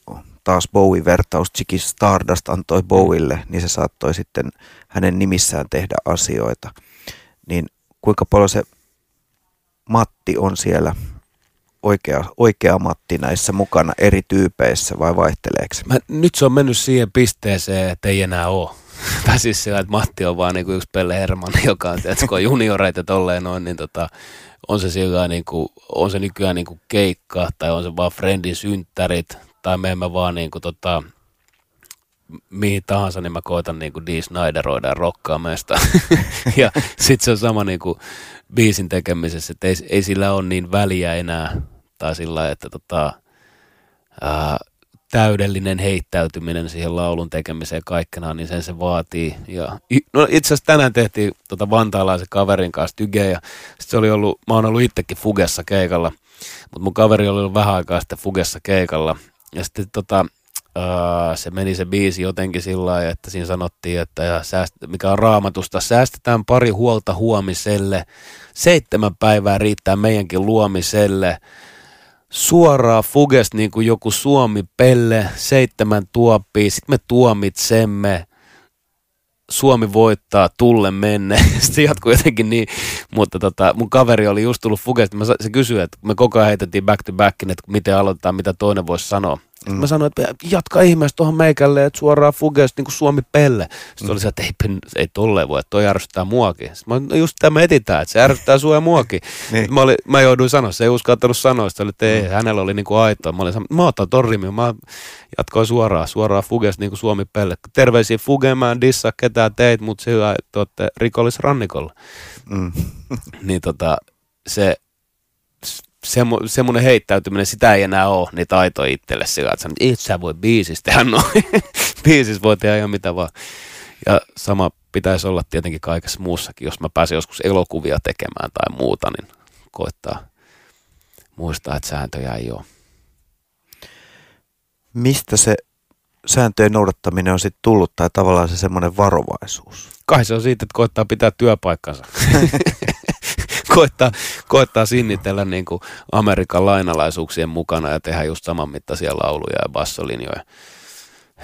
taas Bowie-vertaus, Chiki Stardust antoi Bowille, niin se saattoi sitten hänen nimissään tehdä asioita. Niin kuinka paljon se Matti on siellä oikea, oikea Matti näissä mukana eri tyypeissä vai vaihteleeko Mä, Nyt se on mennyt siihen pisteeseen, että ei enää ole. tai siis sillä, että Matti on vaan niin kuin yksi Pelle Herman, joka on, että kun on junioreita tolleen noin, niin tota, on se sillä niin kuin, on se nykyään niin kuin keikka, tai on se vaan friendin synttärit, tai me emme vaan niin kuin, tota, mihin tahansa, niin mä koitan niin Dee Snyderoida ja rokkaa meistä. ja sitten se on sama niin kuin biisin tekemisessä, että ei, ei sillä ole niin väliä enää, tai sillä että tota, ää, täydellinen heittäytyminen siihen laulun tekemiseen kaikkena, niin sen se vaatii. Ja, no itse asiassa tänään tehtiin tota vantaalaisen kaverin kanssa tygeä, ja se oli ollut, mä oon ollut itsekin Fugessa keikalla, mutta mun kaveri oli ollut vähän aikaa sitten Fugessa keikalla, ja sitten tota, se meni se biisi jotenkin sillä lailla, että siinä sanottiin, että ja sääst, mikä on raamatusta, säästetään pari huolta huomiselle, seitsemän päivää riittää meidänkin luomiselle, suoraa Fuges niin kuin joku Suomi pelle, seitsemän tuoppia, sitten me tuomitsemme, Suomi voittaa, tulle menne. Se jatkuu jotenkin niin, mutta tota, mun kaveri oli just tullut Fugesta, se kysyi, että me koko ajan heitettiin back to back, että miten aloitetaan, mitä toinen voisi sanoa. Mm. Mä sanoin, että jatka ihmeessä tuohon meikälle, että suoraan Fugeesta niin kuin Suomi Pelle. Sitten mm. oli se, että ei, ei tolleen voi, että toi ärsyttää muakin. Sitten mä no just tämä etitään, että se ärsyttää sua ja muakin. niin. mä, olin, mä jouduin sanoa, se ei uskaltanut sanoa, sitä, että ei, mm. hänellä oli niin kuin aitoa. Mä olin mä otan torrimi, mä jatkoin suoraan, suoraan Fugeesta niin kuin Suomi Pelle. Terveisiä Fuge, mä en dissaa ketään teit, mutta sillä että olette rikollisrannikolla. Mm. niin tota, se, semmo, semmoinen heittäytyminen, sitä ei enää ole, niin taito itselle sillä, että itse sä voi biisistä tehdä noin. biisissä voi tehdä ihan mitä vaan. Ja sama pitäisi olla tietenkin kaikessa muussakin, jos mä pääsen joskus elokuvia tekemään tai muuta, niin koittaa muistaa, että sääntöjä ei ole. Mistä se sääntöjen noudattaminen on sitten tullut tai tavallaan se semmoinen varovaisuus? Kai se on siitä, että koittaa pitää työpaikkansa. koittaa, koittaa sinnitellä niin kuin Amerikan lainalaisuuksien mukana ja tehdä just saman mittaisia lauluja ja bassolinjoja.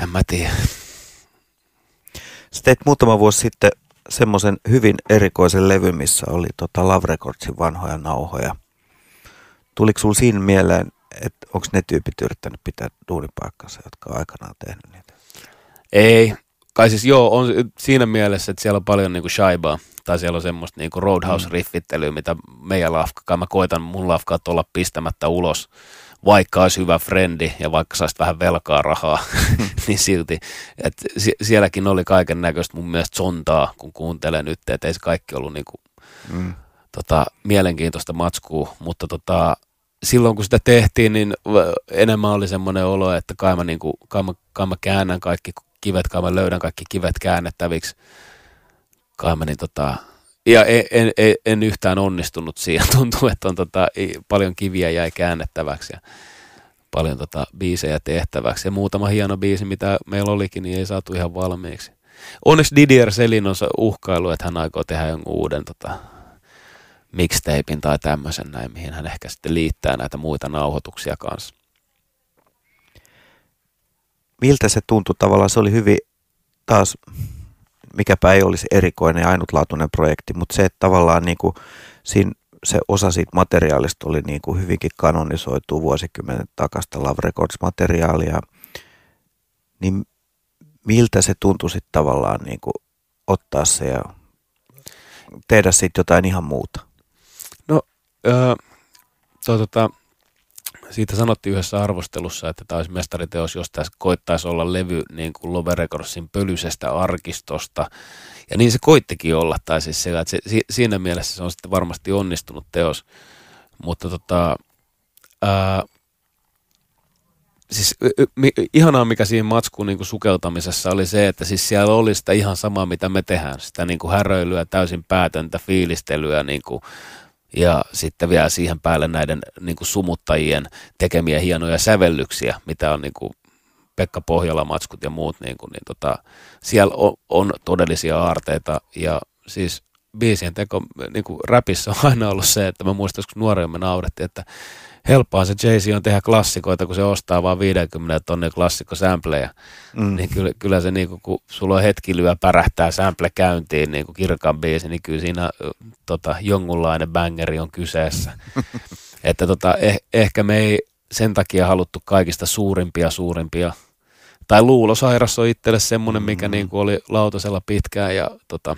En mä tiedä. Sä teit muutama vuosi sitten semmoisen hyvin erikoisen levy, missä oli tota Love Recordsin vanhoja nauhoja. Tuliko sinulla siinä mieleen, että onko ne tyypit yrittänyt pitää duunipaikkansa, jotka on aikanaan tehnyt niitä? Ei. Kai siis joo, on siinä mielessä, että siellä on paljon niinku shaibaa tai siellä on semmoista niinku roadhouse-riffittelyä, mitä meidän lafka, mä koitan mun lafkaa olla pistämättä ulos, vaikka olisi hyvä frendi ja vaikka saisi vähän velkaa rahaa, niin silti. Et sielläkin oli kaiken näköistä mun mielestä sontaa, kun kuuntelen nyt, että ei se kaikki ollut niinku, mm. tota, mielenkiintoista matskua, mutta tota, silloin kun sitä tehtiin, niin enemmän oli semmoinen olo, että kai mä, niinku, kai mä, kai mä käännän kaikki kivet, kai mä löydän kaikki kivet käännettäviksi kai mä niin tota, ja en, en, en, en, yhtään onnistunut siihen. Tuntuu, että on tota, paljon kiviä jäi käännettäväksi ja paljon tota, biisejä tehtäväksi. Ja muutama hieno biisi, mitä meillä olikin, niin ei saatu ihan valmiiksi. Onneksi Didier Selin on uhkailu, että hän aikoo tehdä jonkun uuden tota, mixtapein tai tämmöisen näin, mihin hän ehkä sitten liittää näitä muita nauhoituksia kanssa. Miltä se tuntui tavallaan? Se oli hyvin taas mikäpä ei olisi erikoinen ja ainutlaatuinen projekti, mutta se, että tavallaan niin kuin siinä se osa siitä materiaalista oli niin kuin hyvinkin kanonisoitu vuosikymmenen takasta Love Records-materiaalia, niin miltä se tuntui sitten tavallaan niin kuin ottaa se ja tehdä sitten jotain ihan muuta? No, öö, to, tota, siitä sanottiin yhdessä arvostelussa, että tämä olisi mestariteos, jos tässä koittaisi olla levy niin kuin Love Recordsin pölyisestä arkistosta. Ja niin se koittikin olla, tai siis sillä, että se, siinä mielessä se on sitten varmasti onnistunut teos. Mutta tota, ää, siis mi, ihanaa mikä siinä matskuun niin kuin sukeltamisessa oli se, että siis siellä oli sitä ihan samaa mitä me tehdään. Sitä niin kuin häröilyä, täysin päätöntä fiilistelyä, niin kuin ja sitten vielä siihen päälle näiden niin kuin sumuttajien tekemiä hienoja sävellyksiä, mitä on niin kuin Pekka Pohjola-matskut ja muut, niin, kuin, niin tota, siellä on, on todellisia aarteita. Ja siis biisien teko niin kuin rapissa on aina ollut se, että mä muistan, kun nuorena me naurettiin, että helppoa se Jay-Z on tehdä klassikoita, kun se ostaa vain 50 tonnia klassikkosämplejä. Mm. Niin kyllä, kyllä se, niin kuin, kun sulla on hetki lyö pärähtää sample käyntiin, niin kuin kirkan biisi, niin kyllä siinä tota, jonkunlainen bangeri on kyseessä. että tota, eh, ehkä me ei sen takia haluttu kaikista suurimpia suurimpia. Tai luulosairas on itselle semmoinen, mikä mm. niin kuin oli lautasella pitkään ja tota,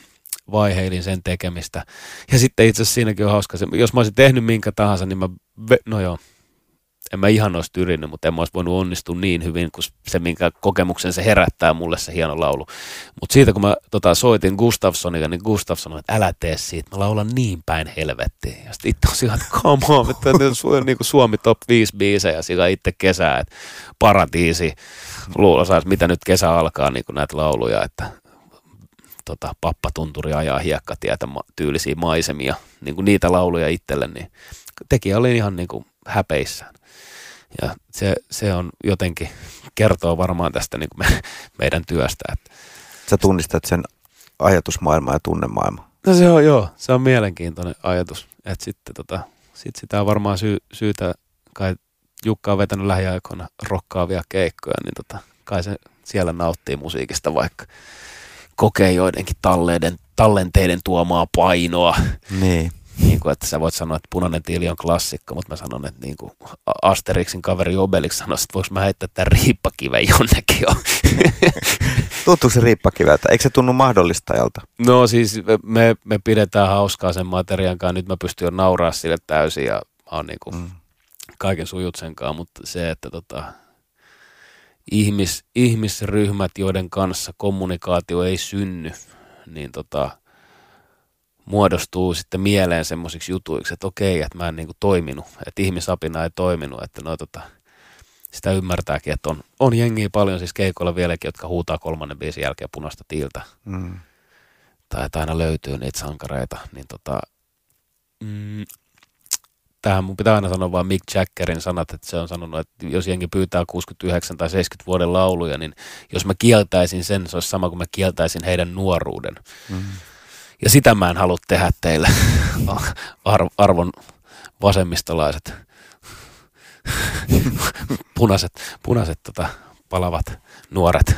vaiheilin sen tekemistä. Ja sitten itse asiassa siinäkin on hauska, jos mä olisin tehnyt minkä tahansa, niin mä, no joo, en mä ihan olisi tyrinnyt, mutta en mä olisi voinut onnistua niin hyvin kuin se, minkä kokemuksen se herättää mulle se hieno laulu. Mutta siitä kun mä tota, soitin Gustafssonille, niin Gustafsson sanoi, että älä tee siitä, mä laulan niin päin helvettiin. Ja sitten itse on että come on, että niin kuin Suomi top 5 biisejä sillä itse kesää, että paratiisi, luulosa, mitä nyt kesä alkaa niin kuin näitä lauluja, että tota, pappatunturi ajaa hiekkatietä tyylisiä maisemia, niin kuin niitä lauluja itselle, niin tekijä oli ihan niin kuin häpeissään. Ja se, se on jotenkin, kertoo varmaan tästä niin kuin me, meidän työstä. Että Sä tunnistat sen ajatusmaailma ja tunnemaailma. No se on joo, se on mielenkiintoinen ajatus. Että sitten tota, sit sitä on varmaan syy, syytä, kai Jukka on vetänyt lähiaikoina rokkaavia keikkoja, niin tota, kai se siellä nauttii musiikista vaikka kokee joidenkin talleiden, tallenteiden tuomaa painoa. Niin. Niin kuin, että sä voit sanoa, että punainen tiili on klassikko, mutta mä sanon, että niin kuin Asterixin kaveri Obelix sanoi, että voiko mä heittää tämän riippakiven jonnekin jo. Tuntuuko se riippakiveltä? Eikö se tunnu mahdollistajalta? No siis me, me pidetään hauskaa sen materiaan kanssa. Nyt mä pystyn jo nauraa sille täysin ja mä oon niin kuin mm. kaiken sujut sen kanssa, mutta se, että tota, ihmis, ihmisryhmät, joiden kanssa kommunikaatio ei synny, niin tota, muodostuu sitten mieleen semmoisiksi jutuiksi, että okei, että mä en niin kuin toiminut, että ihmisapina ei toiminut, että no tota, sitä ymmärtääkin, että on, on jengiä paljon siis keikoilla vieläkin, jotka huutaa kolmannen biisin jälkeen punaista tiiltä. Mm. Tai että aina löytyy niitä sankareita, niin tota, mm, tähän mun pitää aina sanoa vain Mick Jaggerin sanat, että se on sanonut, että jos jengi pyytää 69 tai 70 vuoden lauluja, niin jos mä kieltäisin sen, se olisi sama kuin mä kieltäisin heidän nuoruuden. Mm. Ja sitä mä en halua tehdä teille, arvon vasemmistolaiset, punaiset, punaiset tota, palavat nuoret.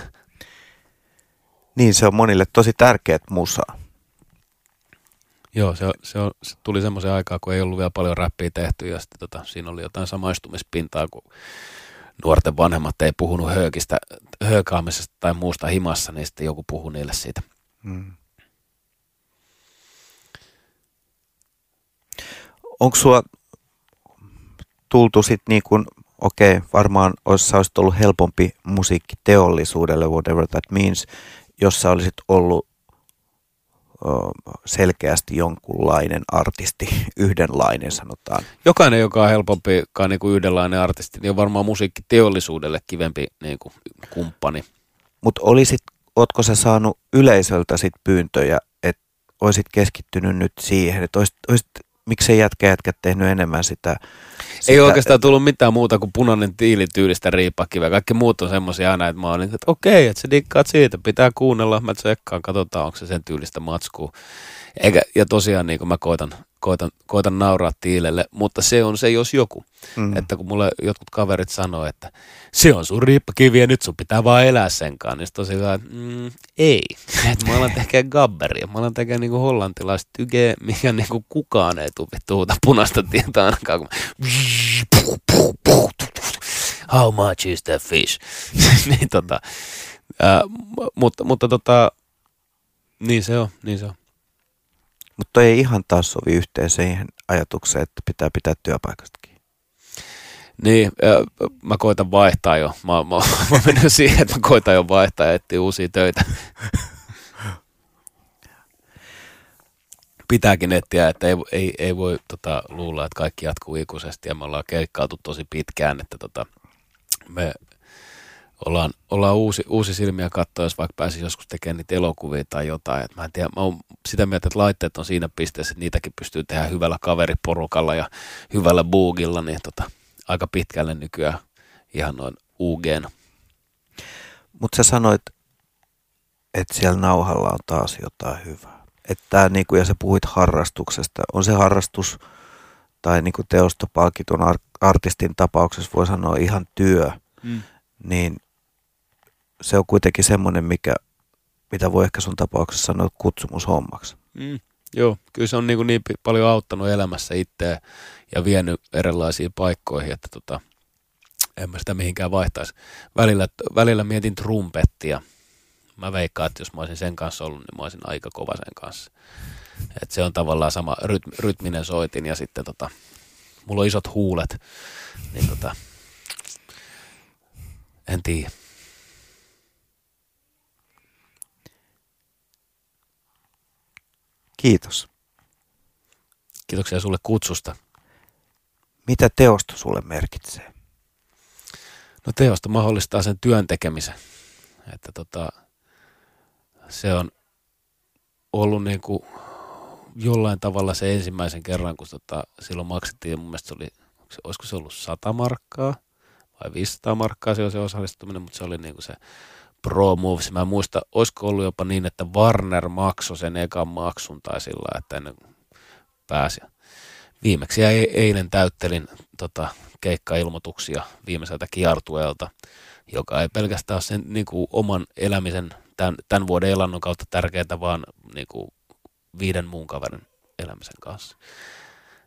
Niin, se on monille tosi tärkeät musaa. Joo, se, se, on, se tuli semmoisen aikaa, kun ei ollut vielä paljon räppiä tehty ja sitten tota, siinä oli jotain samaistumispintaa, kun nuorten vanhemmat ei puhunut höökistä, höökaamisesta tai muusta himassa, niin sitten joku puhui niille siitä. Hmm. Onko sua tultu sitten niin kuin, okei, okay, varmaan olisi, olisi ollut helpompi musiikkiteollisuudelle, whatever that means, jos sä olisit ollut selkeästi jonkunlainen artisti, yhdenlainen sanotaan. Jokainen, joka on helpompi niin kuin yhdenlainen artisti, niin on varmaan musiikkiteollisuudelle kivempi niin kuin kumppani. Mutta olisit, ootko sä saanut yleisöltä sit pyyntöjä, että olisit keskittynyt nyt siihen, että olisit, olisit miksei jätkä jätkät tehnyt enemmän sitä, sitä. Ei oikeastaan tullut mitään muuta kuin punainen tiili tyylistä riippakiveä. Kaikki muut on semmoisia aina, että mä olin, että okei, että sä dikkaat siitä, pitää kuunnella, mä tsekkaan, katsotaan, onko se sen tyylistä matskua. Eikä, ja tosiaan niin kuin mä koitan koitan, koitan nauraa tiilelle, mutta se on se jos joku. Mm. Että kun mulle jotkut kaverit sanoo, että se on sun riippakivi ja nyt sun pitää vaan elää sen kanssa, niin tosiaan, että mm, ei. Että mä alan tekemään gabberia, mä alan tekemään niinku hollantilaista tykeä, mikä niinku kukaan ei tule tuuta punaista tietä ainakaan. Kun How much is the fish? niin tota, äh, mutta, mutta tota, niin se on, niin se on. Mutta ei ihan taas sovi yhteen siihen ajatukseen, että pitää pitää työpaikastakin. Niin, mä koitan vaihtaa jo. Mä, mä, mä menen siihen, että mä koitan jo vaihtaa ja etsiä uusia töitä. Pitääkin etsiä, että ei, ei, ei voi tota, luulla, että kaikki jatkuu ikuisesti ja me ollaan keikkautu tosi pitkään, että tota, me ollaan, ollaan uusi, uusi silmiä katsoa, jos vaikka pääsisi joskus tekemään niitä elokuvia tai jotain. Et mä en tiedä, mä oon sitä mieltä, että laitteet on siinä pisteessä, että niitäkin pystyy tehdä hyvällä kaveriporukalla ja hyvällä boogilla, niin tota, aika pitkälle nykyään ihan noin ug Mutta sä sanoit, että siellä nauhalla on taas jotain hyvää. Että niinku, ja sä puhuit harrastuksesta. On se harrastus tai niinku teostopalkitun artistin tapauksessa voi sanoa ihan työ. Mm. Niin se on kuitenkin semmoinen, mikä, mitä voi ehkä sun tapauksessa sanoa kutsumushommaksi. Mm, joo, kyllä se on niin, kuin niin paljon auttanut elämässä itseä ja vienyt erilaisiin paikkoihin, että tota, en mä sitä mihinkään vaihtaisi. Välillä, välillä mietin trumpettia. Mä veikkaan, että jos mä olisin sen kanssa ollut, niin mä olisin aika kova sen kanssa. Et se on tavallaan sama rytm, rytminen soitin ja sitten tota, mulla on isot huulet, niin tota, en tiedä. Kiitos. Kiitoksia sulle kutsusta. Mitä teosto sulle merkitsee? No teosto mahdollistaa sen työn tekemisen. Että tota, se on ollut niin kuin jollain tavalla se ensimmäisen kerran, kun tota, silloin maksettiin, mun mielestä se oli, olisiko se ollut 100 markkaa vai 500 markkaa se on se osallistuminen, mutta se oli niin kuin se Pro Moves. Mä en muista, olisiko ollut jopa niin, että Warner maksoi sen ekan maksun tai sillä että ennen pääsi. Viimeksi ja eilen täyttelin tota, keikkailmoituksia viimeiseltä kiertueelta, joka ei pelkästään ole sen niin kuin, oman elämisen tämän, tämän vuoden elannon kautta tärkeää, vaan niin kuin, viiden muun kaverin elämisen kanssa.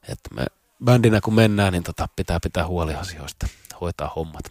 Että me bändinä kun mennään, niin tota, pitää pitää huoli asioista, hoitaa hommat.